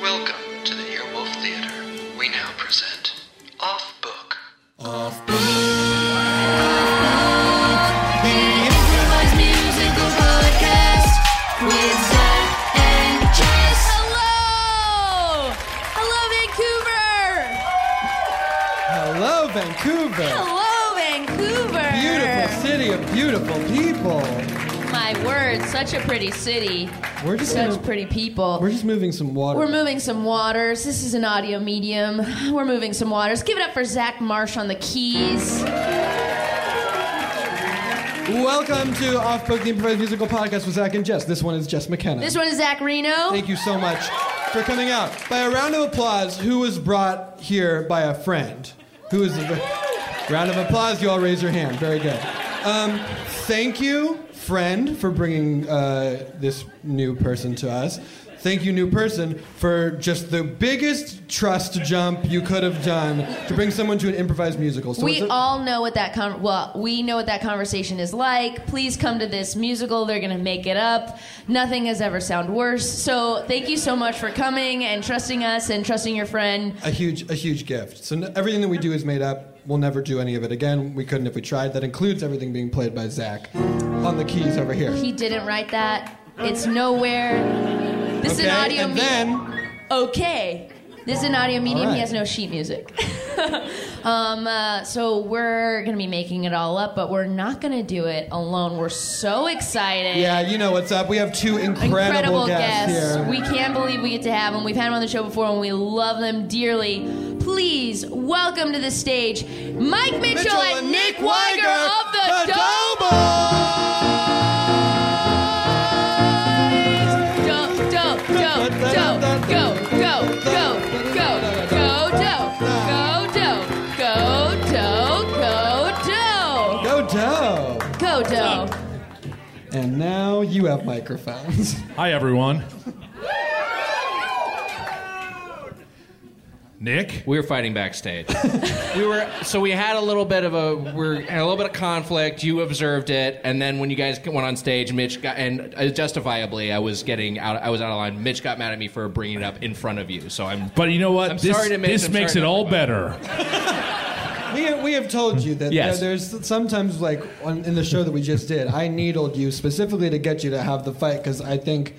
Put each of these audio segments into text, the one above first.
Welcome to the Earwolf Theater. We now present Off Book. Off Book. The improvised musical podcast with Zach and Jess. Hello! Hello, Vancouver! Hello, Vancouver. Hello, Vancouver! Beautiful city of beautiful people. Word, such a pretty city. We're just Such gonna- pretty people. We're just moving some water. We're moving some waters. This is an audio medium. We're moving some waters. Give it up for Zach Marsh on the keys. Welcome to Off Book, the improvised musical podcast with Zach and Jess. This one is Jess McKenna. This one is Zach Reino. Thank you so much for coming out. By a round of applause, who was brought here by a friend? Who is the round of applause? You all raise your hand. Very good. Um, thank you, friend, for bringing uh, this new person to us. Thank you, new person, for just the biggest trust jump you could have done to bring someone to an improvised musical. So we a- all know what that con- well, we know what that conversation is like. Please come to this musical. They're gonna make it up. Nothing has ever sounded worse. So thank you so much for coming and trusting us and trusting your friend. a huge a huge gift. So n- everything that we do is made up. We'll never do any of it again. We couldn't if we tried. That includes everything being played by Zach on the keys over here. He didn't write that. It's nowhere. This is an audio and medium. then Okay. This is an audio medium. right. He has no sheet music. um, uh, so we're gonna be making it all up, but we're not gonna do it alone. We're so excited. yeah, you know what's up. We have two incredible, Incredible guests, guests. here. We can't believe we get to have them. We've had them on the show before and we love them dearly. Please welcome to the stage Mike Mitchell, and Nick Wiger of the Doughboys. Do, do, do, do, go, go, go, go, go, do, go, do, go, do, go, Go Doe. do, go, do. And now you have microphones. Hi, everyone. Nick? We were fighting backstage. we were so we had a little bit of a we had a little bit of conflict. You observed it, and then when you guys went on stage, Mitch got and uh, justifiably, I was getting out. I was out of line. Mitch got mad at me for bringing it up in front of you. So I'm. But you know what? I'm this sorry to Mitch, this I'm makes it all better. we, have, we have told you that Yes. there- there's sometimes like on, in the show that we just did, I needled you specifically to get you to have the fight because I think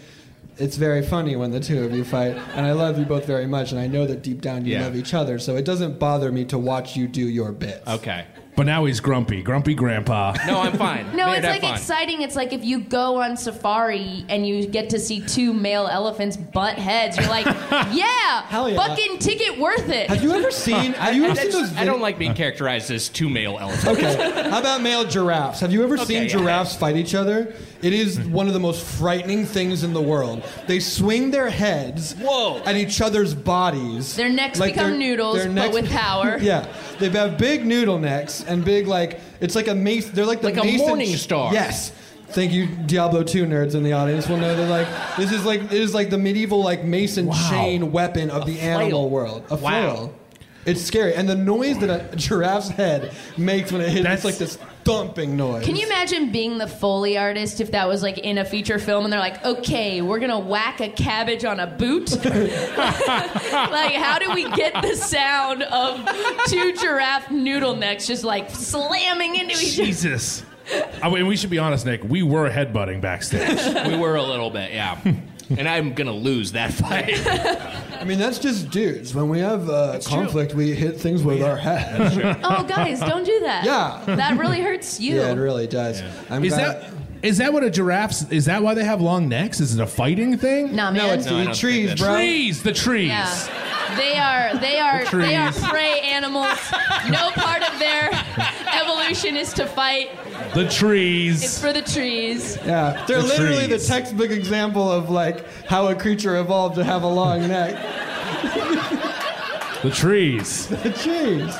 it's very funny when the two of you fight, and I love you both very much, and I know that deep down you Yeah. love each other, so it doesn't bother me to watch you do your bits. Okay. But now he's grumpy. Grumpy grandpa. No, I'm fine. No, Made it's it like fun. exciting. It's like if you go on safari and you get to see two male elephants butt heads. You're like, yeah, Hell yeah. fucking ticket worth it. Have you ever seen? Have you ever seen those? I don't like being characterized as two male elephants. Okay. How about male giraffes? Have you ever seen yeah. giraffes fight each other? It is one of the most frightening things in the world. They swing their heads Whoa. at each other's bodies. Their necks Like become their- noodles, their but necks- with power. yeah, they have big noodle necks and big like it's like a mace. They're like the Like a morning star. Yes. Thank you, Diablo 2 nerds in the audience will know that like this is like it is like the medieval like mason Wow. chain weapon of the animal world. A Wow. flail. It's scary, and the noise that a giraffe's head makes when it hits, That's- it's like this thumping noise. Can you imagine being the Foley artist if that was like in a feature film and they're like, okay, we're gonna whack a cabbage on a boot? like, how do we get the sound of two giraffe noodle necks just like slamming into each other? Jesus. I mean, we should be honest, Nick. We were headbutting backstage. we were a little bit, yeah. And I'm gonna lose that fight. I mean, that's just dudes. When we have uh, conflict, we hit things with our heads. Oh, guys, don't do that. Yeah. That really hurts you. yeah, it really does. I'm Is glad- that is that what a giraffe's? Is that why they have long necks? Is it a fighting thing? Nah, man. No, it's No, I the don't trees, think bro. Trees, the trees. Yeah. They are they are The they are trees. prey animals. No part of their evolution is to fight. The trees. It's for the trees. Yeah, they're The literally trees. the textbook example of like how a creature evolved to have a long neck. The trees. The trees.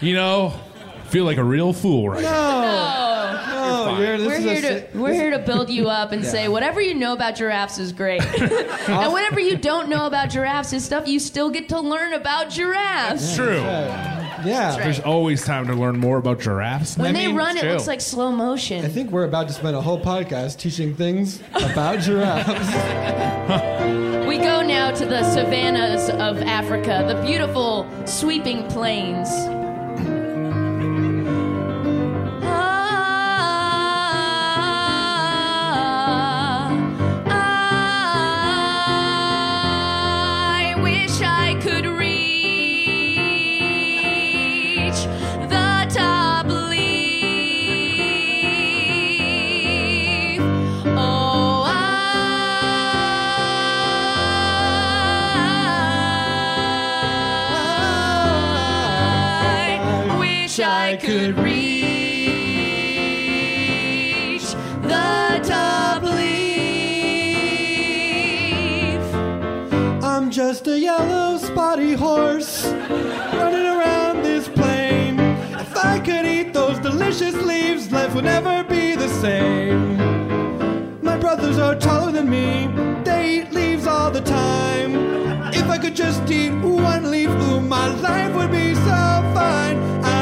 You know, feel like a real fool right now. Oh, you're, this We're is here a, to si- we're here to build you up and say whatever you know about giraffes is great. and whatever you don't know about giraffes is stuff you still get to learn about giraffes. That's true. Yeah. There's always time to learn more about giraffes. When they mean, run, it true. looks like slow motion. I think we're about to spend a whole podcast teaching things about giraffes. We go now to the savannas of Africa, the beautiful sweeping plains. I could reach the top leaf. I'm just a yellow spotty horse running around this plain. If I could eat those delicious leaves, life would never be the same. My brothers are taller than me, they eat leaves all the time. If I could just eat one leaf, ooh, my life would be so fine. I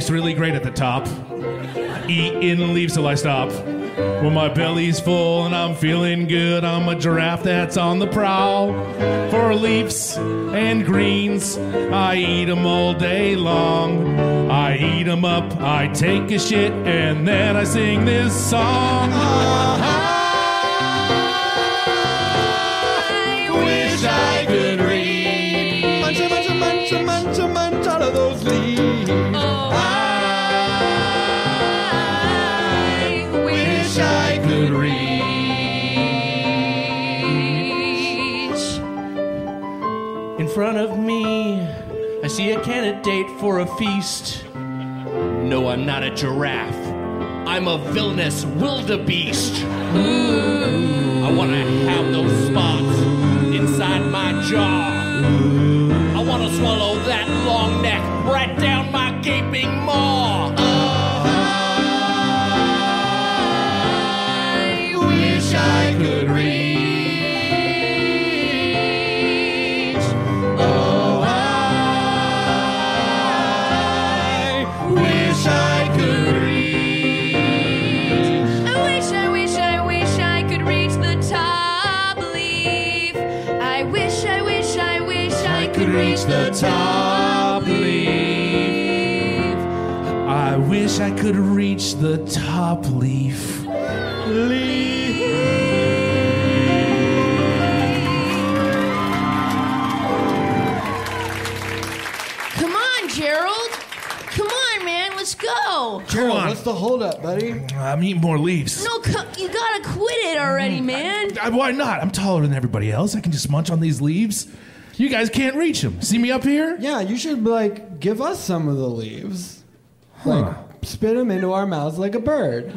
Life's really great at the top. Eating leaves till I stop. When my belly's full and I'm feeling good, I'm a giraffe that's on the prowl. For leaves and greens, I eat 'em all day long. I eat 'em up, I take a shit, and then I sing this song. see a candidate for a feast. No, I'm not a giraffe. I'm a villainous wildebeest. I want to have those spots inside my jaw. I want to swallow that long neck right down my gaping I could reach the top leaf. Come on, Gerald. Come on, man. Let's go. Gerald, on. what's the holdup, buddy? I'm eating more leaves. No, co- you gotta quit it already, man. Uh, Why not? I'm taller than everybody else. I can just munch on these leaves. You guys can't reach them. See me up here? Yeah, you should like give us some of the leaves. Like spit them into our mouths like a bird.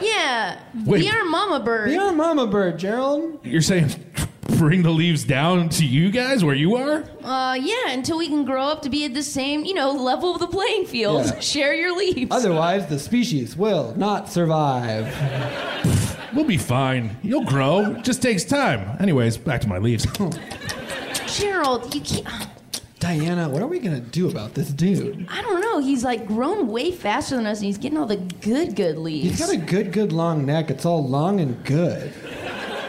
Yeah. Wait. Be our mama bird. Be our mama bird, Gerald. You're saying bring the leaves down to you guys where you are? Uh, yeah, until we can grow up to be at the same, you know, level of the playing field. Yeah. Share your leaves. Otherwise, the species will not survive. We'll be fine. You'll grow. It just takes time. Anyways, back to my leaves. Gerald, you can't. Diana, what are we gonna do about this dude? I don't know. He's like grown way faster than us, and he's getting all the good, good leaves. He's got a good, good long neck. It's all long and good.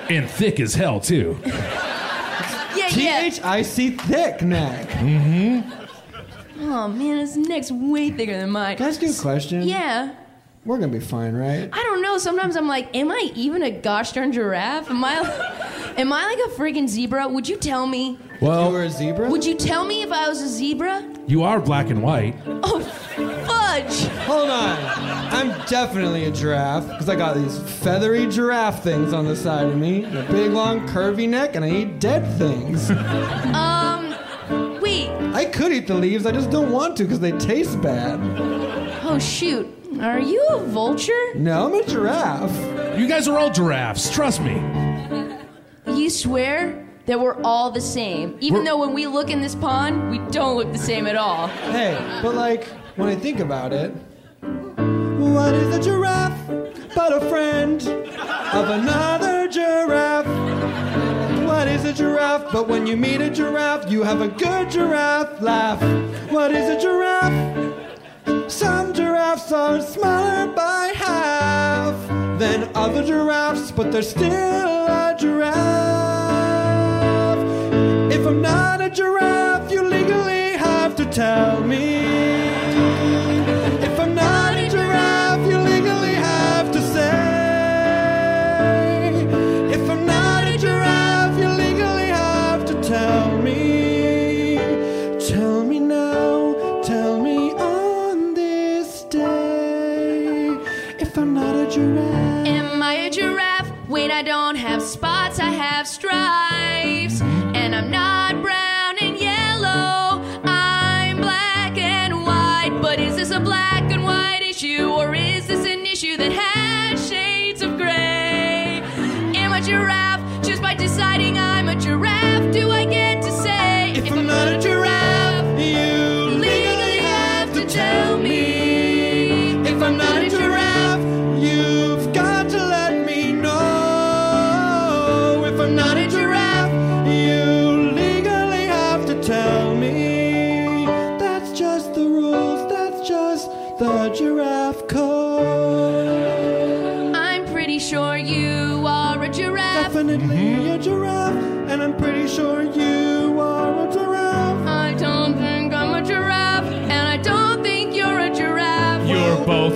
And thick as hell, too. yeah, T yeah. H I C thick neck. Mm-hmm. Oh man, his neck's way thicker than mine. Can I ask you a question? Yeah. We're gonna be fine, right? I don't know. Sometimes I'm like, am I even a gosh darn giraffe? Am I, am I like a freaking zebra? Would you tell me? You Well, were a zebra? Would you tell me if I was a zebra? you are black and white. Oh, fudge! Hold on. I'm definitely a giraffe because I got these feathery giraffe things on the side of me, a big, long, curvy neck, and I eat dead things. Um, wait. I could eat the leaves, I just don't want to because they taste bad. Oh shoot. Are you a vulture? No, I'm a giraffe. You guys are all giraffes. Trust me. You swear that we're all the same, even We're- though when we look in this pond, we don't look the same at all. Hey, but like, when I think about it, what is a giraffe but a friend of another giraffe? What is a giraffe but when you meet a giraffe, you have a good giraffe laugh? What is a giraffe? Some giraffes are smaller by half than other giraffes, but they're still a giraffe. If I'm not a giraffe, you legally have to tell me. If I'm not a giraffe, you legally have to say. If I'm not a giraffe, you legally have to tell me. Tell me now, tell me on this day. If I'm not a giraffe. Am I a giraffe? Wait, I don't have spots, I have stripes.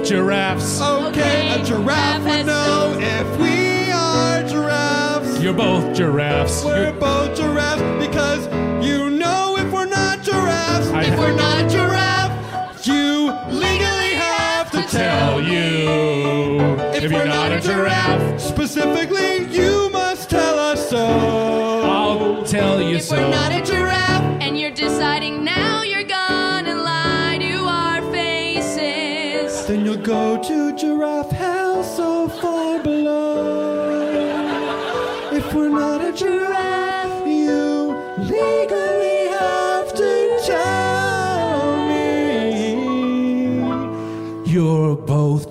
Giraffes. Okay, a giraffe would has know if we are giraffes. You're both giraffes. We're You're- both giraffes because you know if we're not giraffes, I- if we're not a giraffe, you legally have to tell you if, you're not a giraffe. Specifically, you must tell us so. I'll tell you If so. we're not a giraffe,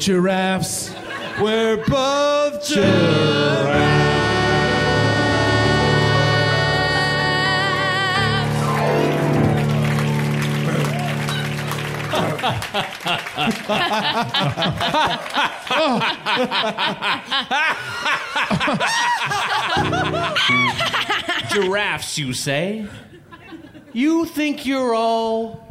giraffes. We're both giraffes. Giraffes, you say? You think you're all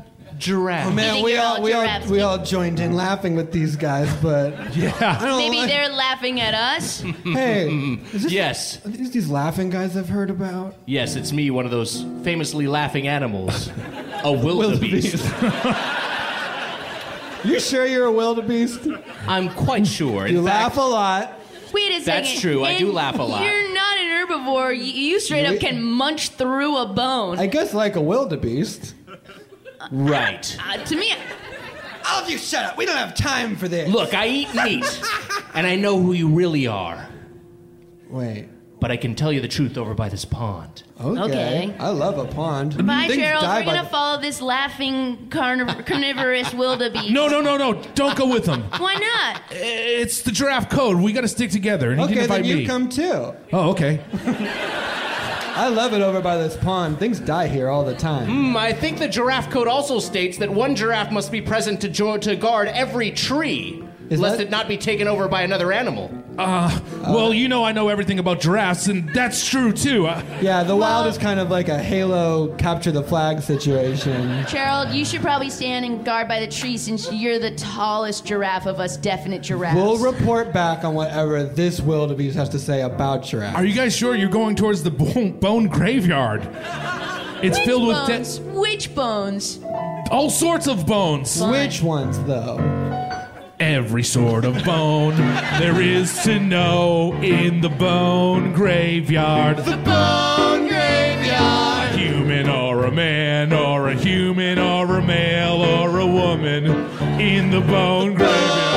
giraffes? Oh man, think we you're all all we all giraffes, we Nick. all joined in laughing with these guys, but I Yeah. don't Maybe like- they're laughing at us. Hey, is this, Yes. are these these laughing guys I've heard about? Yes, it's me, one of those famously laughing animals. A wildebeest. You sure you're a wildebeest? I'm quite sure. In You fact, laugh a lot. Wait a second. That's true, I do And laugh a lot. You're not an herbivore. You, you straight up can munch through a bone. I guess like a wildebeest. Right. Uh, to me, All of you shut up. We don't have time for this. Look, I eat meat, and I know who you really are. Wait. But I can tell you the truth over by this pond. Okay. Okay. I love a pond. bye, Things Gerald. die We're by gonna the- follow this laughing carniv- carnivorous wildebeest. No, no, no, no. Don't go with them. Why not? It's the giraffe code. We got to stick together. And he Okay, can then you me. come too. Oh, okay. I love it over by this pond. Things die here all the time. Hmm, I think the giraffe code also states that one giraffe must be present to, jo- to guard every tree, Is lest that- it not be taken over by another animal. Uh, well, you know I know everything about giraffes, and that's true too. Uh, Yeah, the wild is kind of like a Halo capture the flag situation. Gerald, you should probably stand and guard by the tree since you're the tallest giraffe of us definite giraffes. We'll report back on whatever this wildebeest has to say about giraffes. are you guys sure you're going towards the bone, bone graveyard? It's Which filled with bones? de- Which bones? all sorts of bones. Which ones, though? Every sort of bone there is to know in the bone graveyard. The bone graveyard. A Human or a man, or a human or a male or a woman in the bone graveyard.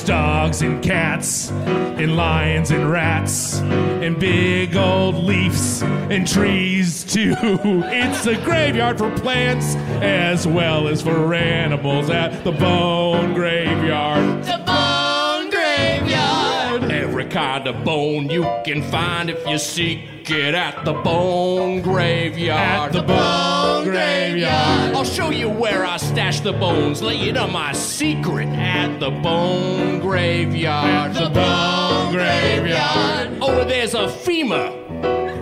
There's dogs and cats, and lions and rats, and big old leaves and trees too. It's a graveyard for plants as well as for animals at the bone graveyard. Kind of bone you can find if you seek it at the bone graveyard. At the bone graveyard. I'll show you where I stash the bones. Lay it on my secret at the bone graveyard. At the bone graveyard. Oh, there's a femur.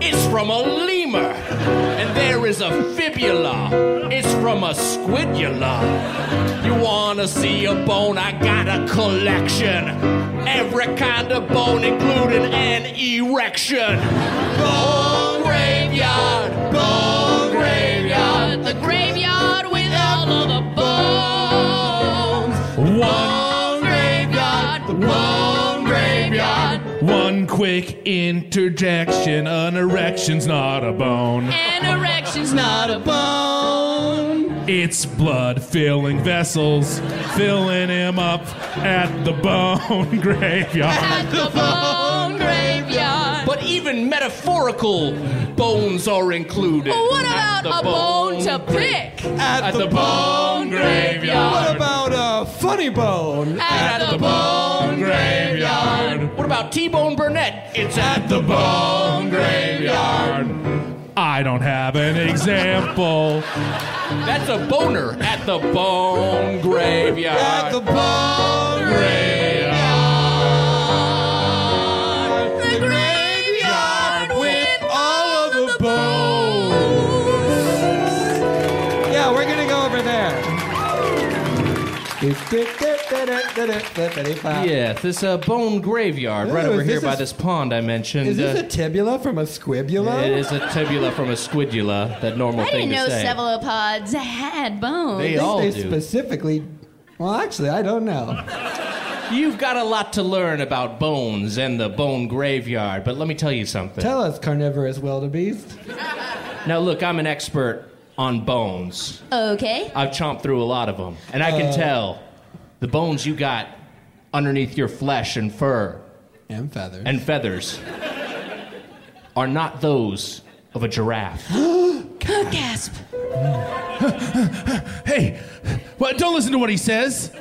It's from a lemur. Is a fibula. It's from a squidula. You wanna see a bone? I got a collection. Every kind of bone, including an erection. Bone graveyard. Bone quick interjection an erection's not a bone. An erection's not a bone. It's blood filling vessels, filling him up at the bone graveyard. At the bone graveyard. But even metaphorical bones are included. what about a bone to pick? At the bone What graveyard. About a funny bone? At the bone graveyard. What about T-Bone Burnett? It's at The bone graveyard. I don't have an example. That's a boner at the bone graveyard. At the bone graveyard. Yeah, this uh, bone graveyard right Ooh, over is here this by a- this pond I mentioned. Is this uh, a tibula from a squibula? it is a tibula from a squidula, that normal I thing didn't know say. cephalopods had bones. They I all they do. specifically. Well, actually, I don't know. You've got a lot to learn about bones and the bone graveyard, but let me tell you something. Tell us, carnivorous wildebeest. now, look, I'm an expert on bones. Okay. I've chomped through a lot of them, and I can uh, tell the bones you got underneath your flesh and fur And feathers. and feathers are not those of a giraffe. Gasp. Hey, well, don't listen to what he says.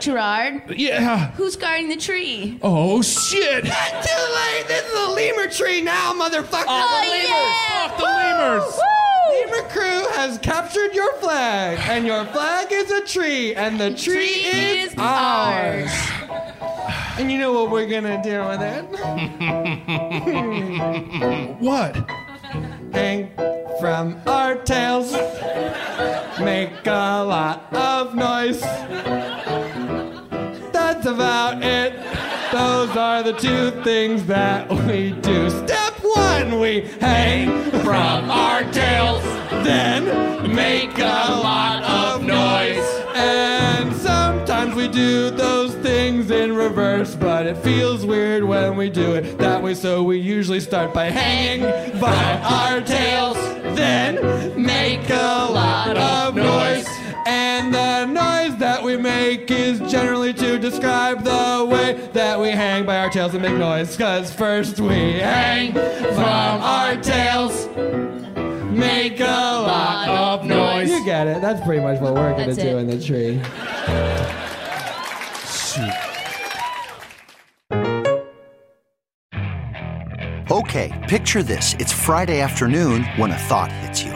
Gerard, Yeah. who's guarding the tree? Oh, shit. Too late! This is a lemur tree now, motherfucker! Oh, oh yeah! Fuck the lemurs. Lemur crew has captured your flag, and your flag is a tree, and the tree, is, ours. And you know what we're gonna do with it? What? Hang from our tails, make a lot of noise. That's about it. Those are the two things that we do. Step one, we hang from our tails, then make a lot of noise. And sometimes we do those things in reverse, but it feels weird when we do it that way. So we usually start by hanging by our tails, then make a lot of noise. And the noise that we make is generally to describe the way that we hang by our tails and make noise. Cause first we hang from our tails, make a lot of noise. You get it. That's pretty much what we're gonna That's do it. in the tree. Okay, picture this. It's Friday afternoon when a thought hits you.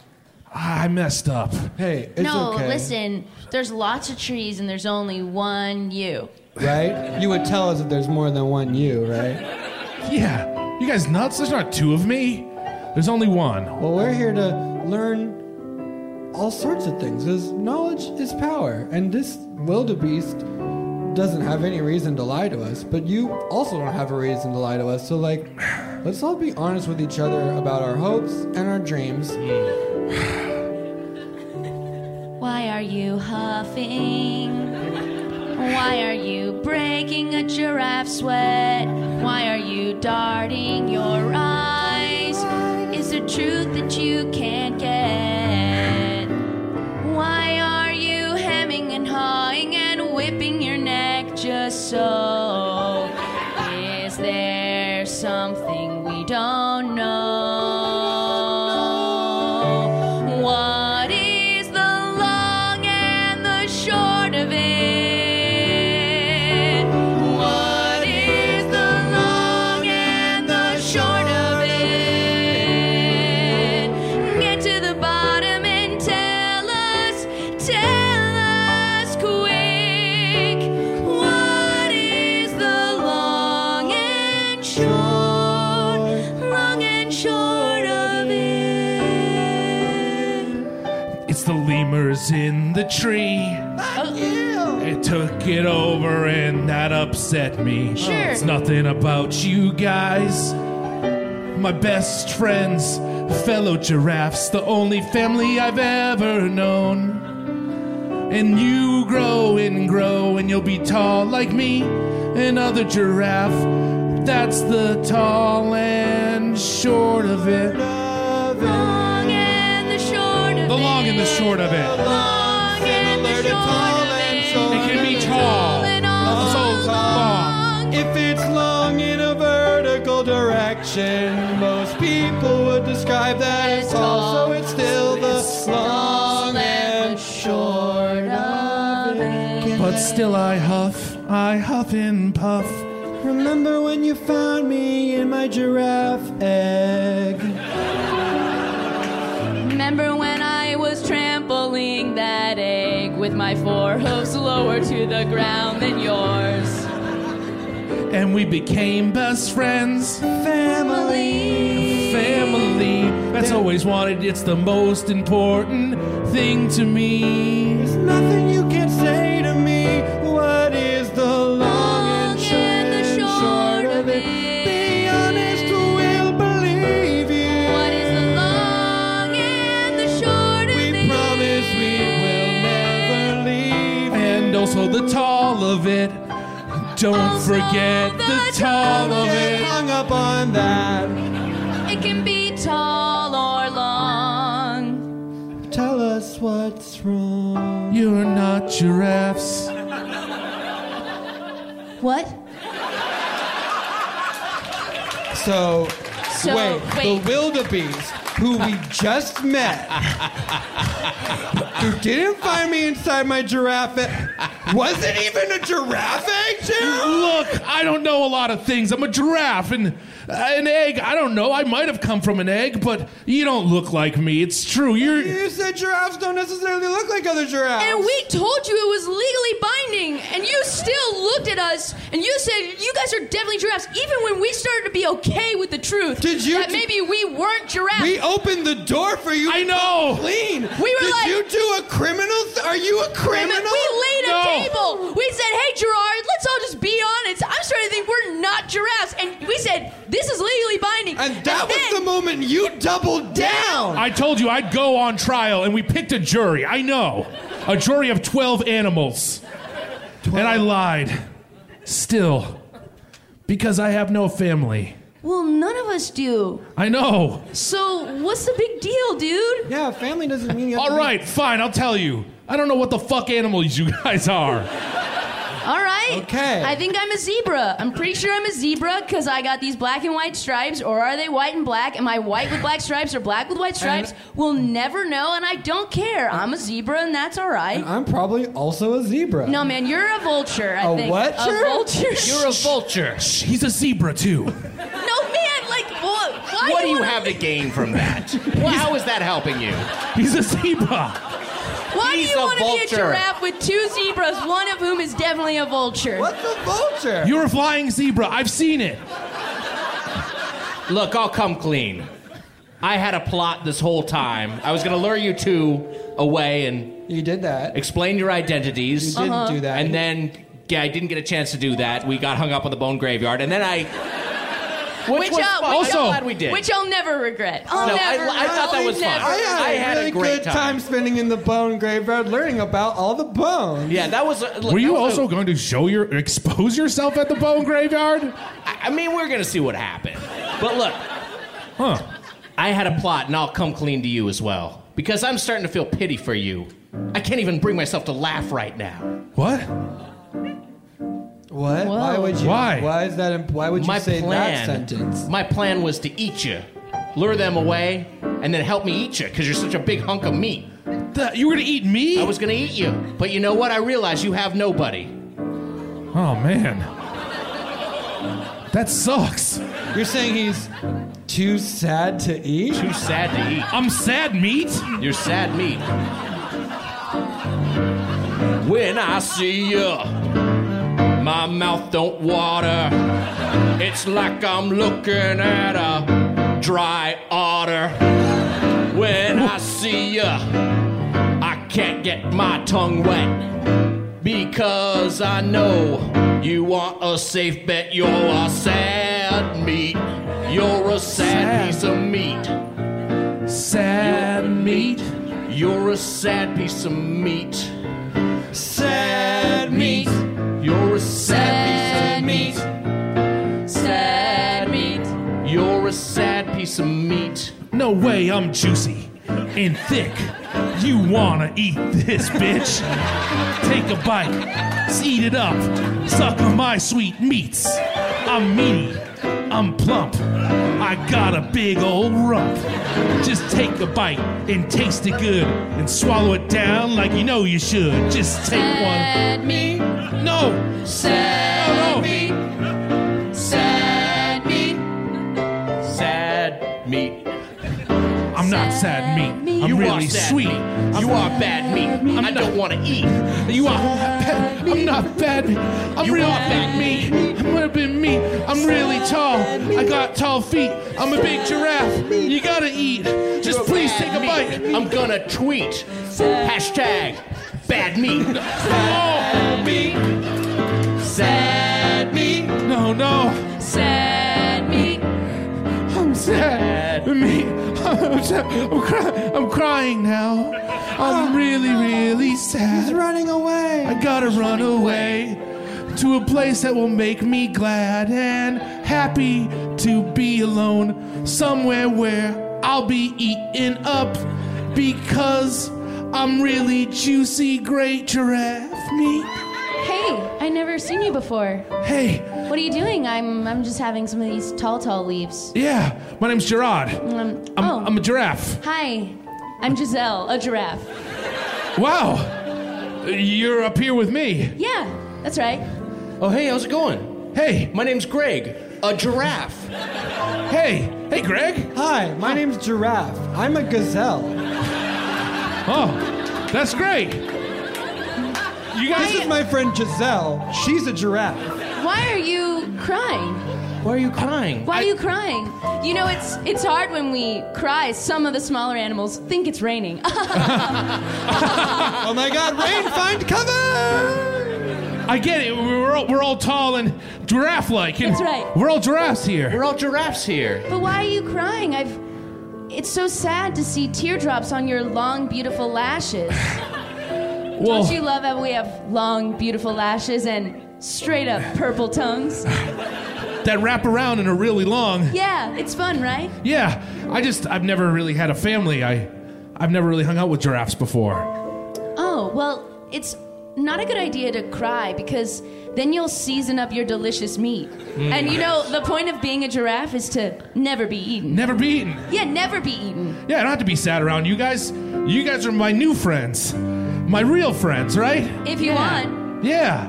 Ah, I messed up. Hey, it's no, okay. listen. There's lots of trees and there's only one you. Right? You would tell us if there's more than one you, right? Yeah. You guys nuts? There's not two of me. There's only one. Well, we're here to learn all sorts of things because knowledge is power. And this wildebeest doesn't have any reason to lie to us, but you also don't have a reason to lie to us. So, like, let's all be honest with each other about our hopes and our dreams. Hmm. Why are you huffing? Why are you breaking a giraffe sweat? Why are you darting your eyes? Is there truth that you can't It it over and that upset me. Sure. It's nothing about you guys. My best friends, fellow giraffes, the only family I've ever known. And you grow and grow and you'll be tall like me, another giraffe. That's the tall and short of it. Long and the short of The long and the short of it. Tall. And all So long. If it's long in a vertical direction, most people would describe that as tall, so it's still the long and short of it. But still I huff, I huff and puff. Remember when you found me in my giraffe egg? Remember with my four hooves lower to the ground than yours? And we became best friends. Family. Family. That's always wanted, it's the most important thing to me. There's nothing of it. Don't also forget the, the tall of it. Hung up on that. It can be tall or long. Tell us what's wrong. You're not giraffes. What? So, so wait, wait, the wildebeest who we just met who didn't find me inside my giraffe, egg- wasn't even a giraffe egg, Gerald? Look, I don't know a lot of things. I'm a giraffe and uh, an egg. I don't know. I might have come from an egg, but you don't look like me. It's true. You're. You said giraffes don't necessarily look like other giraffes. And we told you it was legally binding, and you still looked at us and you said you guys are definitely giraffes, even when we started to be okay with the truth. Did you That t- maybe we weren't giraffes. we opened the door for you. I know. Clean. We were Did like- you do a criminal? Th- are you a criminal? We laid a No. table. We said, "Hey, Gerard, let's all just be honest. I'm starting to think we're not giraffes." And we said, "This is legally binding." and that was then- the moment you doubled down. I told you I'd go on trial, and we picked a jury. I know. A jury of 12 animals. And I lied. Still. Because I have no family. Well, none of us do. I know. So what's the big deal, dude? yeah, family doesn't mean you have All to be- right, fine, I'll tell you. I don't know what the fuck animals you guys are. All right. Okay. I think I'm a zebra. I'm pretty sure I'm a zebra because I got these black and white stripes, or are they white and black? Am I white with black stripes or black with white stripes? we'll never know, and I don't care. I'm a zebra, and that's all right. I'm probably also a zebra. No, man, you're a vulture. I A think what, a sir? vulture. You're a vulture. Shh, He's a zebra, too. no, man. Like, what? Why What do you wanna- have to gain from that? Well, how is that helping you? He's a zebra. Why He's do you want to be a giraffe with two zebras, one of whom is definitely a vulture? What's a vulture? You're a flying zebra. I've seen it. Look, I'll come clean. I had a plot this whole time. I was going to lure you two away and You did that. explain your identities. You didn't do uh-huh. that. And then, yeah, I didn't get a chance to do that. We got hung up on the bone graveyard, and then I. Which, was I'll- fun. Also- I'm glad we did. Which I'll never regret. I'll No, never. I thought that was fun. never- I had, I a had a great good time. time spending in the bone graveyard, learning about all the bones. yeah, that was. Look, Were you that was a- also going to show your expose yourself at the bone graveyard? I I mean, we're gonna see what happened. But look, Huh. I had a plot, and I'll come clean to you as well. Because I'm starting to feel pity for you. I can't even bring myself to laugh right now. What? What? Why would you? Why? Why is that? Why would you my say plan, that sentence? My plan was to eat you, lure them away, and then help me eat you because you're such a big hunk of meat. The- you were going to eat me? I was gonna eat you, but you know what? I realized you have nobody. Oh, man. That sucks. You're saying he's too sad to eat? Too sad to eat. I'm sad meat. You're sad meat. When I see you, my mouth don't water. It's like I'm looking at a dry otter. When I see you, I can't get my tongue wet because I know you want a safe bet. You're a sad meat. You're a sad piece of meat. Sad meat. You're a sad piece of meat. Sad meat. You're a sad piece of meat. Sad meat. You're a sad piece of meat. No way I'm juicy and thick. You wanna eat this, bitch? Take a bite, eat it up, suck on my sweet meats. I'm meaty, I'm plump, I got a big old rump. Just take a bite and taste it good and swallow it down like you know you should. Just take Sad meat. one. No! Sad No, no. meat. Sad meat. Sad meat. I'm not sad meat. I'm you really are sad sweet. meat. I'm You are bad meat. I don't want to eat. You are bad. I'm not bad. I'm You real are bad bad me. I'm gonna be me. I'm really tall. I got tall feet. I'm a big giraffe. You gotta eat. Just You're please take a meat. bite. I'm gonna tweet. Hashtag bad meat. Oh, me. Sad me. No, no. Sad me. I'm sad. Me. I'm, sad. I'm, cry- I'm crying now. I'm ah. really, really sad. He's sad. running away. I gotta run away to a place that will make me glad and happy to be alone. Somewhere where I'll be eaten up because I'm really juicy, great giraffe. meat. Hey, I never seen you before. Hey, What are you doing? I'm I'm just having some of these tall, tall leaves. yeah, my name's Gerard. Um, I'm, oh, I'm a giraffe. hi. I'm Giselle, a giraffe. Wow, you're up here with me. Yeah, that's right. Oh, hey, how's it going? Hey, My name's Greg, a giraffe. hey, hey, Greg. Hi, my name's Giraffe. I'm a gazelle. Oh, that's great. You guys, This is my friend Giselle. She's a giraffe. Why are you crying? Why are you crying? Why are you crying? You know, it's it's hard when we cry. Some of the smaller animals think it's raining. Oh my god, rain, find cover! I get it. We're all, we're all tall and giraffe-like. and That's right. We're all giraffes here. We're all giraffes here. but why are you crying? I've. It's so sad to see teardrops on your long, beautiful lashes. well, Don't you love how we have long, beautiful lashes and straight up purple tongues? that wrap around and are really long. Yeah, it's fun, right? Yeah, I just I've never really had a family. I I've never really hung out with giraffes before. Oh, well, it's not a good idea to cry because then you'll season up your delicious meat. Mm. And you know, the point of being a giraffe is to never be eaten. Never be eaten. Yeah, never be eaten. Yeah, I don't have to be sad around you guys. You guys are my new friends, my real friends, right? If you want. Yeah.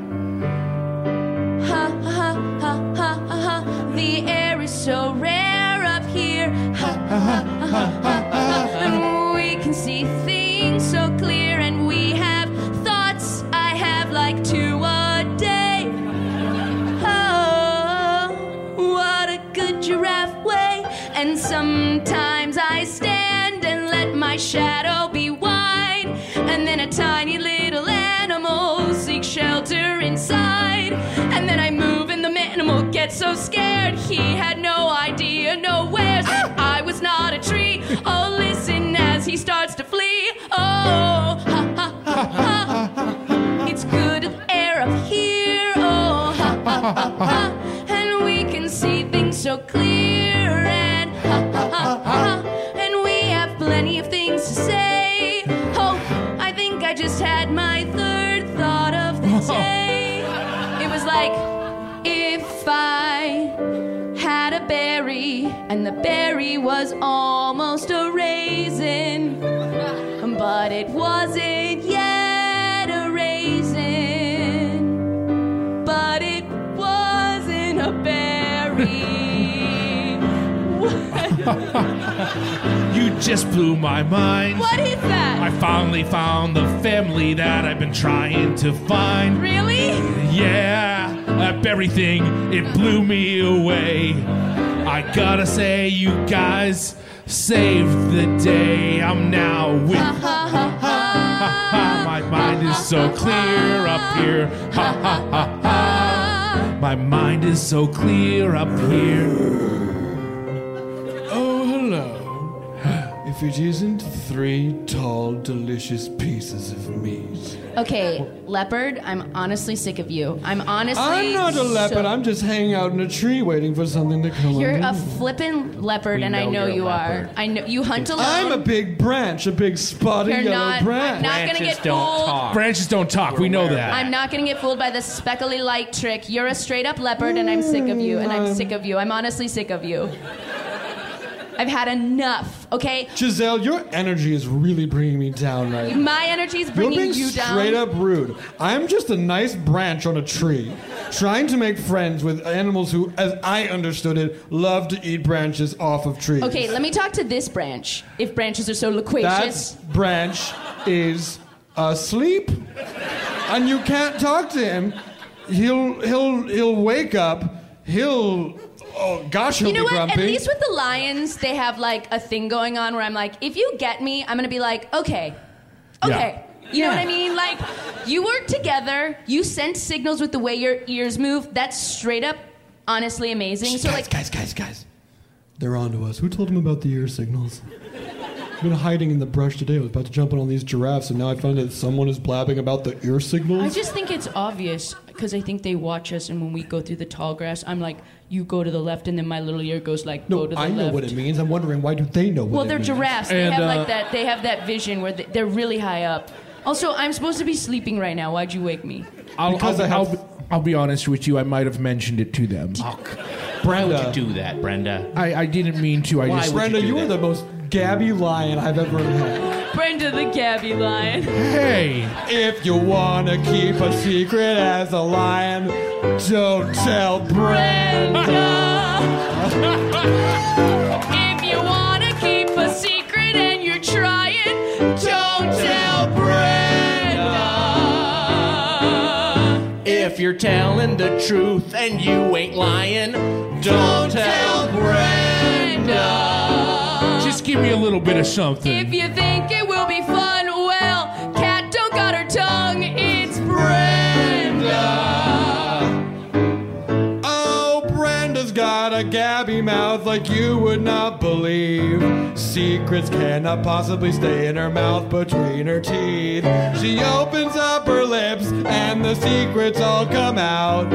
Ha ha ha ha ha ha. The air is so rare up here. Ha ha ha ha ha ha. And we can see things so clear, sometimes I stand and let my shadow be wide. And then a tiny little animal seeks shelter inside. And then I move and the animal gets so scared. He had no idea, nowheres. Ah! I was not a tree. Oh, listen as he starts to flee. Oh, ha ha ha ha. It's good air up here. Oh, ha ha ha ha. And we can see things so clear. Berry was almost a raisin, but it wasn't yet a raisin, but it wasn't a berry. You just blew my mind. what is that? I finally found the family that I've been trying to find. really? Yeah, that berry thing, it blew me away. I gotta say, you guys saved the day. I'm now with. Ha ha ha ha. My mind is so clear up here. Ha ha ha ha. My mind is so clear up here. If it isn't three tall, delicious pieces of meat. Okay, leopard, I'm honestly sick of you. I'm honestly. I'm not a leopard. so- I'm just hanging out in a tree waiting for something to come You're along. a flippin' leopard, We and I know know you're are. I know you hunt alone. I'm a big branch, a big spotted You're yellow not. branch. I'm not gonna Branches get don't fooled. talk. Branches don't talk. we know that. I'm not gonna get fooled by the speckly light trick. You're a straight up leopard, and I'm sick of you. And I'm mm, sick of you. I'm honestly sick of you. I've had enough. Okay, Giselle, your energy is really bringing me down right now. my energy is bringing You're being you down. straight up rude. I'm just a nice branch on a tree, trying to make friends with animals who, as I understood it, love to eat branches off of trees. Okay, let me talk to this branch. If branches are so loquacious. That branch is asleep, and you can't talk to him. He'll he'll he'll wake up. He'll oh gosh, he'll You know be what? grumpy. At least with the lions, they have like a thing going on where I'm like, if you get me, I'm gonna be like, okay, okay. You know what I mean? Like, you work together, you send signals with the way your ears move. That's straight up, honestly amazing. So guys, like, guys, guys, guys. They're on to us. Who told him about the ear signals? I've been hiding in the brush today. I was about to jump in on all these giraffes, and now I find that someone is blabbing about the ear signals. I just think it's obvious because I think they watch us, and when we go through the tall grass, I'm like, you go to the left, and then my little ear goes like, go no, to the right. I left. know what it means. I'm wondering why do they know what Well, it they're means? giraffes. They And, have uh, like that. They have that vision where they- they're really high up. Also, I'm supposed to be sleeping right now. Why'd you wake me? I'll, Because I'll, I have- I'll, I'll be honest with you. I might have mentioned it to them. Why would you do that, Brenda? I, I didn't mean to. I Why just. would Brenda, do you, are that? the most Gabby lion I've ever met. Brenda the Gabby lion. Hey, If you wanna keep a secret as a lion, don't tell Brenda. if you want to keep a secret and you're trying, don't tell Brenda. If you're telling the truth and you ain't lying, don't tell Brenda. Just give me a little bit of something. If you think it will be fun, well, cat don't got her tongue. It's Brenda. Oh, Brenda's got a Gabby mouth like you would not believe. Secrets cannot possibly stay in her mouth between her teeth. She opens up her lips and the secrets all come out.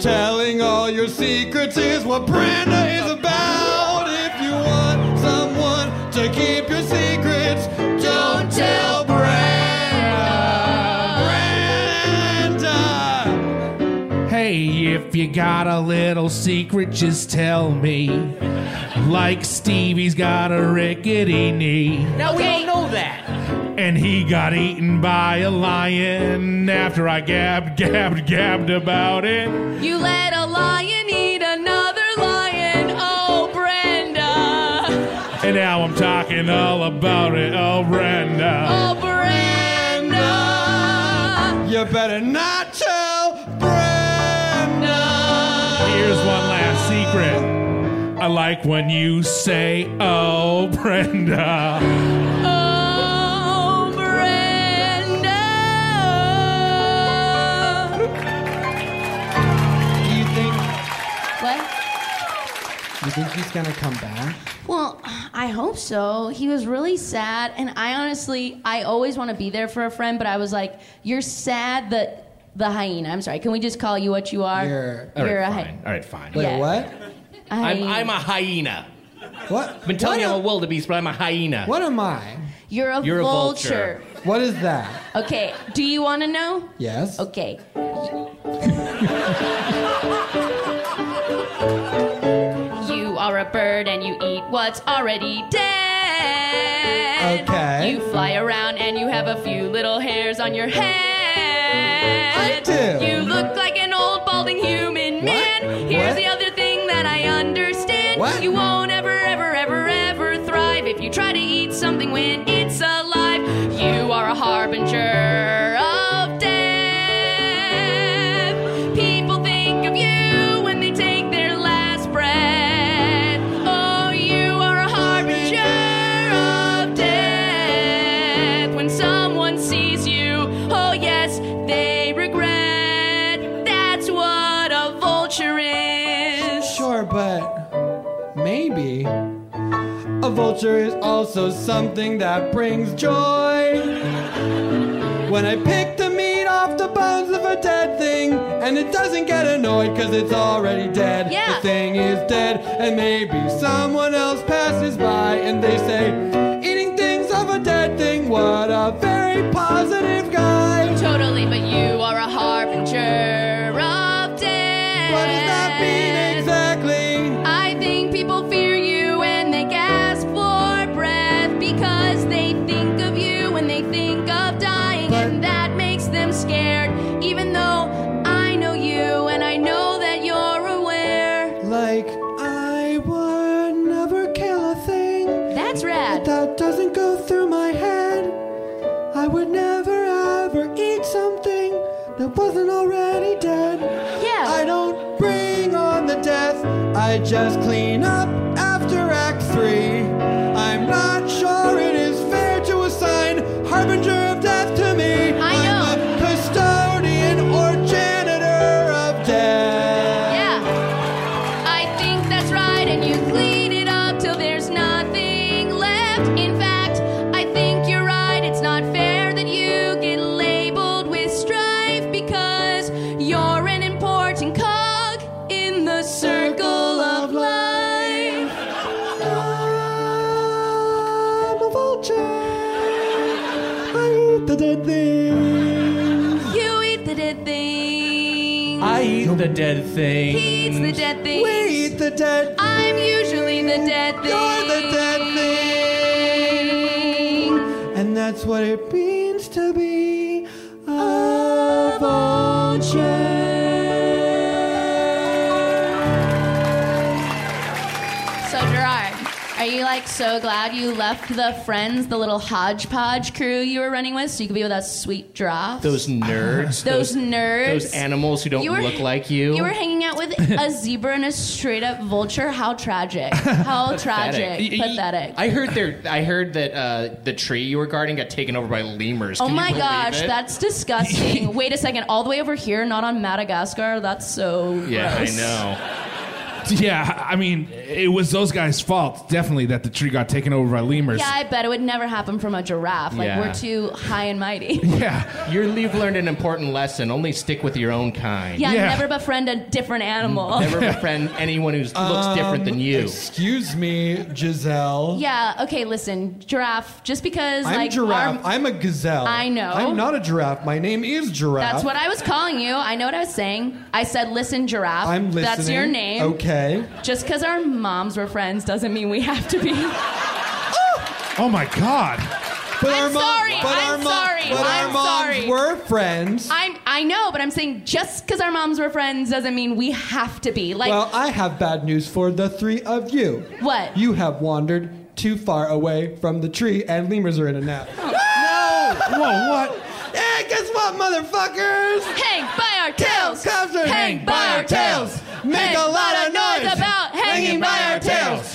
Telling all your secrets is what Brenda is about. If you want someone to keep your secrets, don't tell Brenda. Brenda. Hey, if you got a little secret, just tell me. Like Stevie's got a rickety knee, Now we don't know that. and he got eaten by a lion after I gabbed, gabbed, gabbed about it. You let a lion And now I'm talking all about it. Oh, Brenda. Oh, Brenda. You better not tell Brenda. Here's one last secret. I like when you say, Oh, Brenda. you think he's gonna come back? Well, I hope so. He was really sad, and I honestly, I always want to be there for a friend, but I was like, "You're sad that the hyena." I'm sorry. Can we just call you what you are? You're- All You're right, a fine. hy- All right, fine. Wait, Yeah. what? a I'm. I'm a hyena. What? I've been telling what you I'm a am- wildebeest, but I'm a hyena. What am I? You're a You're a vulture. vulture. What is that? Okay. Do you want to know? Yes. Okay. you are a bird and you eat what's already dead. Okay. You fly around and you have a few little hairs on your head. I do. You look like an old balding human man. Here's What? the other thing that I understand. What? You won't ever, ever, ever, ever thrive if you try to eat something when it's alive. You are a harbinger A vulture is also something that brings joy. When I pick the meat off the bones of a dead thing, and it doesn't get annoyed because it's already dead. Yeah. The thing is dead, and maybe someone else passes by and they say, Eating things of a dead thing, what a very positive guy. Totally, but you are a harbinger would never ever eat something that wasn't already dead. Yeah. I don't bring on the death. I just clean up dead thing. He eats the dead thing. We eat the dead. I'm usually the dead thing. You're the dead thing. And that's what it so glad you left the friends, the little hodgepodge crew you were running with, so you could be with us sweet giraffes? Those nerds. Those nerds. Those animals who don't were- look like you. You were hanging out with a zebra and a straight up vulture. How tragic! How tragic! Pathetic. I heard there. I heard that uh, the tree you were guarding got taken over by lemurs. Oh Can you my gosh, it? that's disgusting. Wait a second, all the way over here, not on Madagascar. That's so Yeah, gross. I know. Yeah, I mean, it was those guys' fault, definitely, that the tree got taken over by lemurs. Yeah, I bet it would never happen from a giraffe. Like Yeah. we're too high and mighty. Yeah. You're, you've learned an important lesson. Only stick with your own kind. Yeah, Yeah. never befriend a different animal. Never befriend anyone who looks different than um, you. Excuse me, Giselle. Yeah. Okay. Listen, giraffe. Just because I'm like giraffe. our- I'm a gazelle. I know. I'm not a giraffe. My name is giraffe. that's what I was calling you. I know what I was saying. I said, "Listen, giraffe." I'm listening. That's your name. Okay. Just because our moms were friends doesn't mean we have to be. Oh my God. But I'm our mom- sorry, But I'm our mom- sorry, But I'm our moms sorry. were friends. I'm. I know, but I'm saying just because our moms were friends doesn't mean we have to be. Like, well, I have bad news for the three of you. What? You have wandered too far away from the tree, and lemurs are in a nap. Oh. no! Whoa, what? Yeah, guess what, motherfuckers? hang by our tails. Cops are Hang by our tails. Make Hang a lot of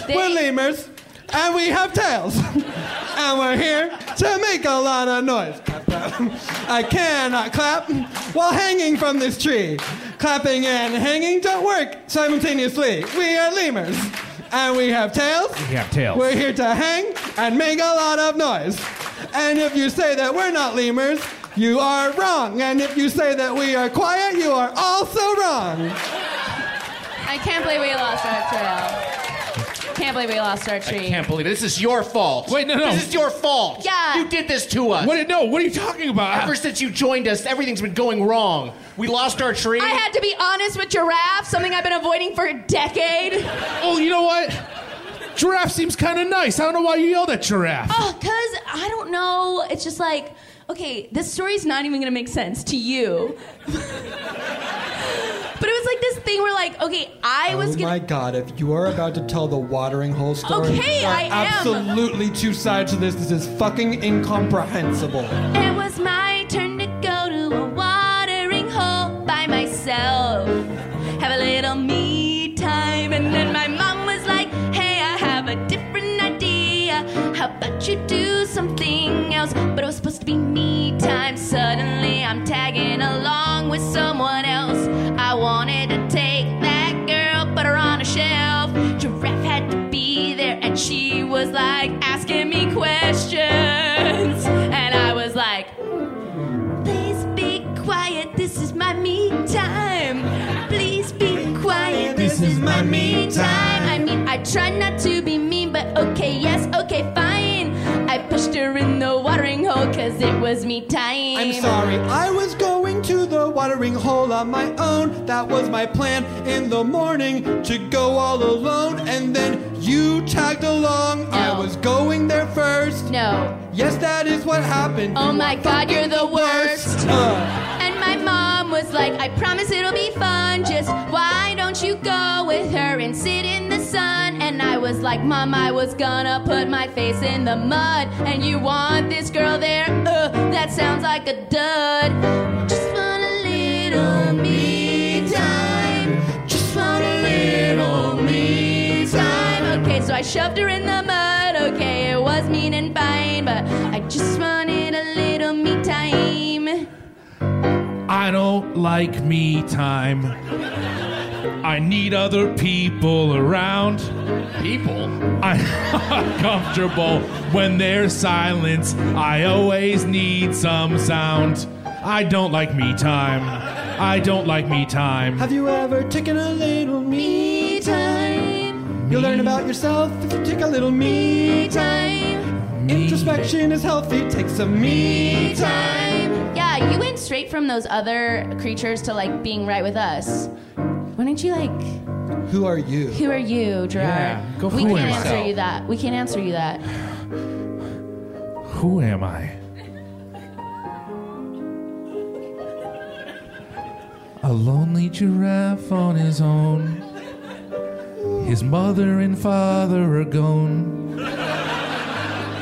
They- We're lemurs, and we have tails. and we're here to make a lot of noise. I cannot clap while hanging from this tree. Clapping and hanging don't work simultaneously. We are lemurs, and we have tails. We have tails. We're here to hang and make a lot of noise. And if you say that we're not lemurs, you are wrong. And if you say that we are quiet, you are also wrong. I can't believe we lost our trail. I can't believe we lost our tree. I can't believe it. This is your fault. Wait, no, no. This is your fault. Yeah. You did this to us. What? No, what are you talking about? Ever since you joined us, everything's been going wrong. We lost our tree. I had to be honest with giraffe, something I've been avoiding for a decade. Oh, you know what? Giraffe seems kind of nice. I don't know why you yelled at giraffe. Oh, cause I don't know. It's just like, okay, this story's not even gonna make sense to you. but it was like this thing where, like, okay, I was oh my god, if you are about to tell the watering hole story, Okay, there are I am. absolutely two sides to this. This is fucking incomprehensible. It was my turn to go to a watering hole by myself. Have a little me time. And then my mom was like, hey, I have a different idea. How about you do something else? But it was supposed to be me time. Suddenly I'm tagging along with someone else. I wanted she was like asking me questions. And I was like, Please be quiet, this is my me time. Please be quiet, this is my me time. I mean, I try not to be mean, but okay, yes, okay, fine. I pushed her in the watering hole because it was me time. I'm sorry, I was going to the watering hole on my own. That was my plan in the morning to go all alone, and then you tagged along. I was going there first. No. Yes, that is what happened. Oh my God, you're the worst. Uh, And my mom was like, I promise it'll be fun. Just why don't you go with her and sit in the sun? And I was like, Mom, I was gonna put my face in the mud. And you want this girl there? Uh, that sounds like a dud. Just want a little me time. Just want a little me time. Okay, so I shoved her in the mud. Okay, it was mean and fine, but I just wanted a little me time. I don't like me time. I need other people around. People. I'm uncomfortable when there's silence. I always need some sound. I don't like me time. I don't like me time. have you ever taken a little me time? You'll learn about yourself if you take a little me time. Me Introspection is healthy. Take some me time. Yeah, you went straight from those other creatures to like being right with us. Why don't you like? Who are you? Who are you, Gerard? Yeah, go we can't yourself. answer you that. We can't answer you that. Who am I? A lonely giraffe on his own. His mother and father are gone.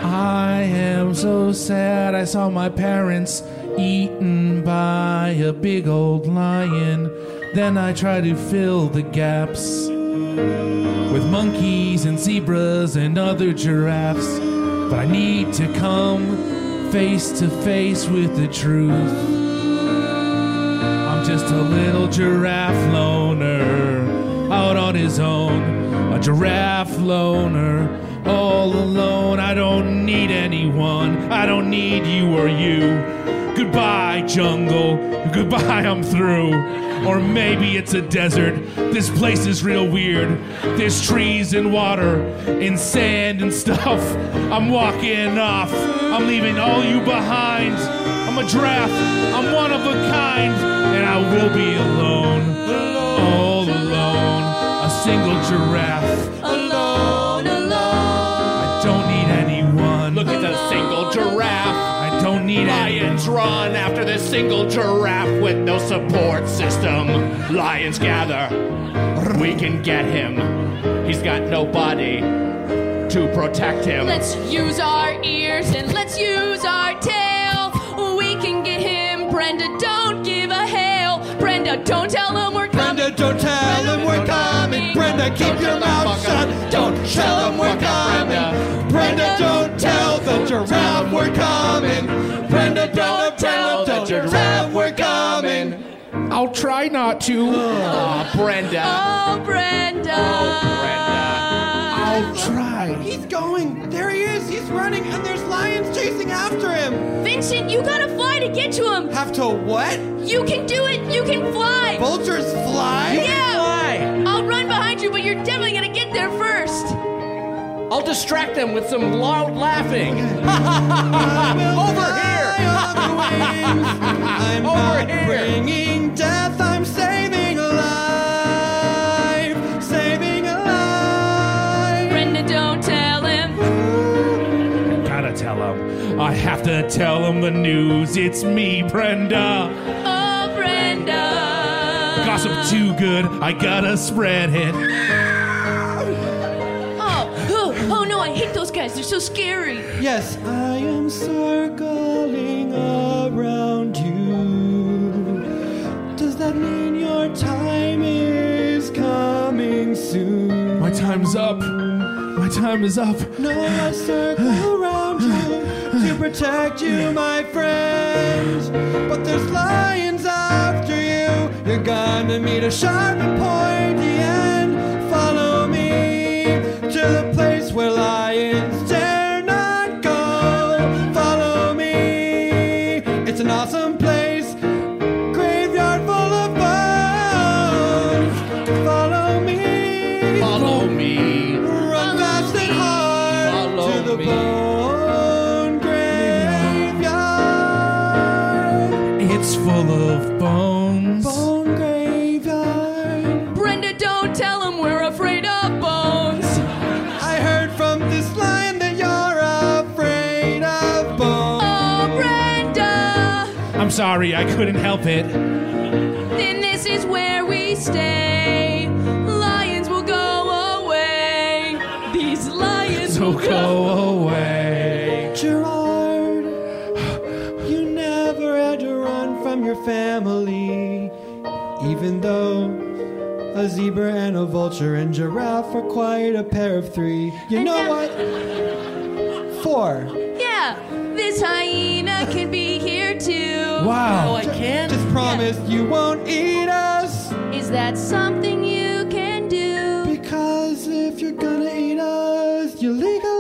I am so sad. I saw my parents eaten by a big old lion. Then I try to fill the gaps with monkeys and zebras and other giraffes. But I need to come face to face with the truth. I'm just a little giraffe loner out on his own. A giraffe loner all alone. I don't need anyone. I don't need you or you. Goodbye, jungle. Goodbye, I'm through. Or maybe it's a desert. This place is real weird. There's trees and water and sand and stuff. I'm walking off. I'm leaving all you behind. I'm a draft. I'm one of a kind. And I will be alone. All alone. A single giraffe. Lions run after this single giraffe with no support system. Lions gather. We can get him. He's got nobody to protect him. Let's use our ears and let's use our tail. We can get him. Brenda, don't give a hail. Brenda, don't tell him we're coming. Brenda, don't tell him we're coming. Brenda, keep your mouth shut. Don't tell him we're coming. Brenda, don't tell the giraffe we're coming. Brenda, don't tell the giraffe we're coming. I'll try not to. Aw, Brenda. Oh, Brenda. Oh, Brenda. I'll try. He's going. There he is. He's running, and there's lions chasing after him. Vincent, you gotta fly to get to him. Have to what? You can do it. You can fly. Vultures fly? Yeah. I'll you, but you're definitely gonna get there first. I'll distract them with some loud laughing. Over here. I'm Over not here. bringing death. I'm saving a life. Saving a life. Brenda, don't tell him. Gotta tell him. I have to tell him the news. It's me, Brenda. Oh, Brenda. Gossip too good. I gotta spread it. Oh, oh, oh no, I hate those guys. They're so scary. Yes, I am circling around you. Does that mean your time is coming soon? My time's up. My time is up. No, I circle around you to protect you, my friend. But there's lions after you. You're gonna meet a sharp and pointy end. Follow me to the place where lions dare sorry, I couldn't help it. Then this is where we stay. Lions will go away. These lions So will go. go away. Gerard, you never had to run from your family, even though a zebra and a vulture and giraffe are quite a pair of three. You And know now- what? Four. Yeah, this hyena can be here too. Wow. I can? Just promise you won't eat us. Is that something you can do? Because if you're gonna eat us, you legally have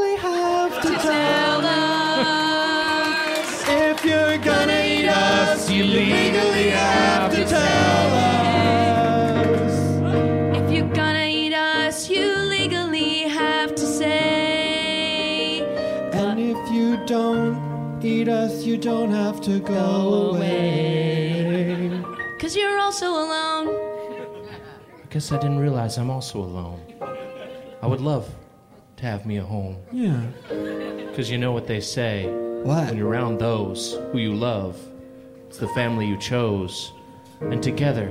you don't have to go away. Cause you're also alone. I guess I didn't realize I'm also alone. I would love to have me a home. Yeah. Because you know what they say. What? When you're around those who you love, it's the family you chose. And together,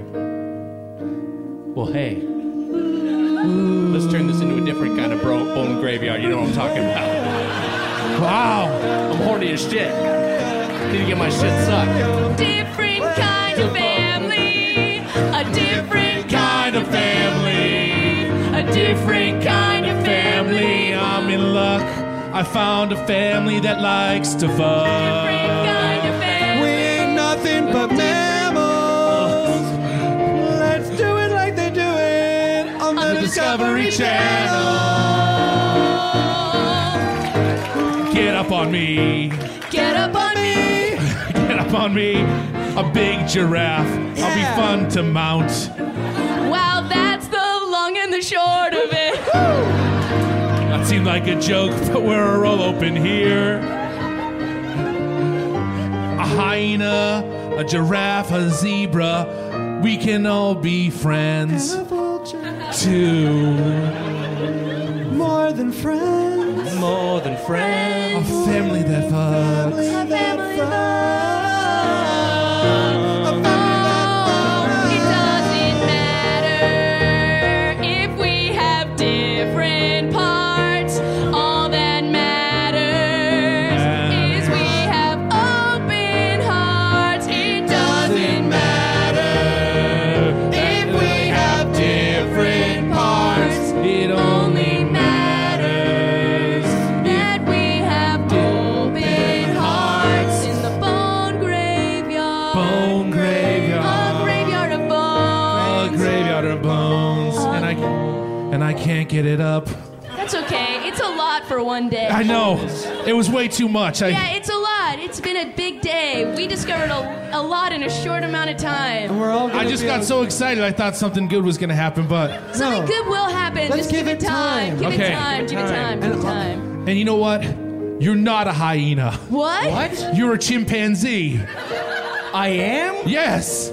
well, hey. Let's turn this into a different kind of bro- bone graveyard. You know what I'm talking about. Wow. I'm horny as shit. Need to get my shit sucked. Different kind of family. A different kind of family. A different kind of family. I'm in luck. I found a family that likes to fuck. Kind of family. We're nothing but mammals. Let's do it like they do it on the, Discovery Channel. Get up on me. Get up on me. Get up on me. A big giraffe. I'll be fun to mount. Wow, that's the long and the short of it. That seemed like a joke, but we're all open here. A hyena, a giraffe, a zebra. We can all be friends. Too. More than friends. More than friends. A family that fucks. Get it up. That's okay. It's a lot for one day. I know. It was way too much. I, Yeah, it's a lot. It's been a big day. We discovered a, a lot in a short amount of time. We're all I just got on- so excited. I thought something good was going to happen, but. Something No. good will happen. Let's Just give give it it time. time. Give Okay. it time. Give it time. Give it And- time. And you know what? You're not a hyena. What? What? You're a chimpanzee. I am? Yes.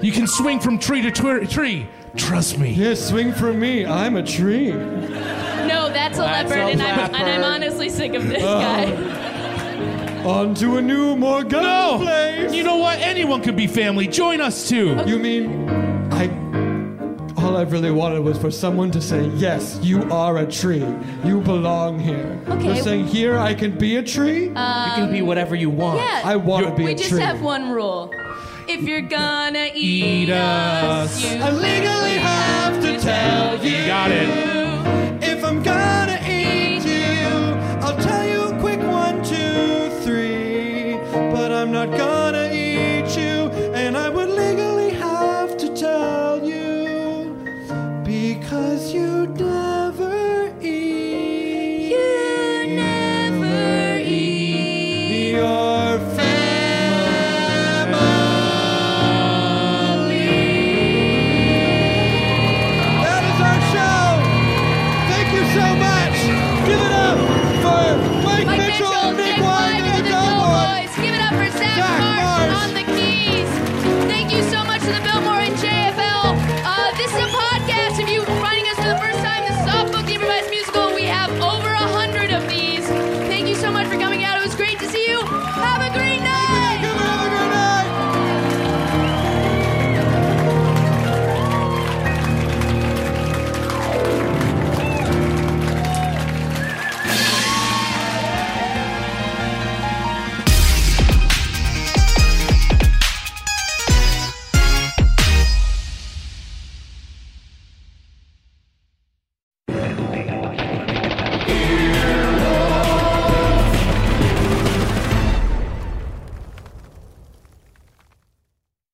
You can swing from tree to twi- tree. Trust me. Yeah, swing for me. I'm a tree. No, that's a That's leopard, a and I'm, and I'm leopard. honestly sick of this Oh. guy. On to a new, more gun No. place. You know what? Anyone can be family. Join us too. You mean I? All I really wanted was for someone to say, "Yes, you are a tree. You belong here." Okay. They're saying, "Here, I can be a tree." Um, you can be whatever you want. Yeah. I want to be a tree. we just tree. have one rule. If you're gonna Eat eat, us. you I legally have to tell you. You got it.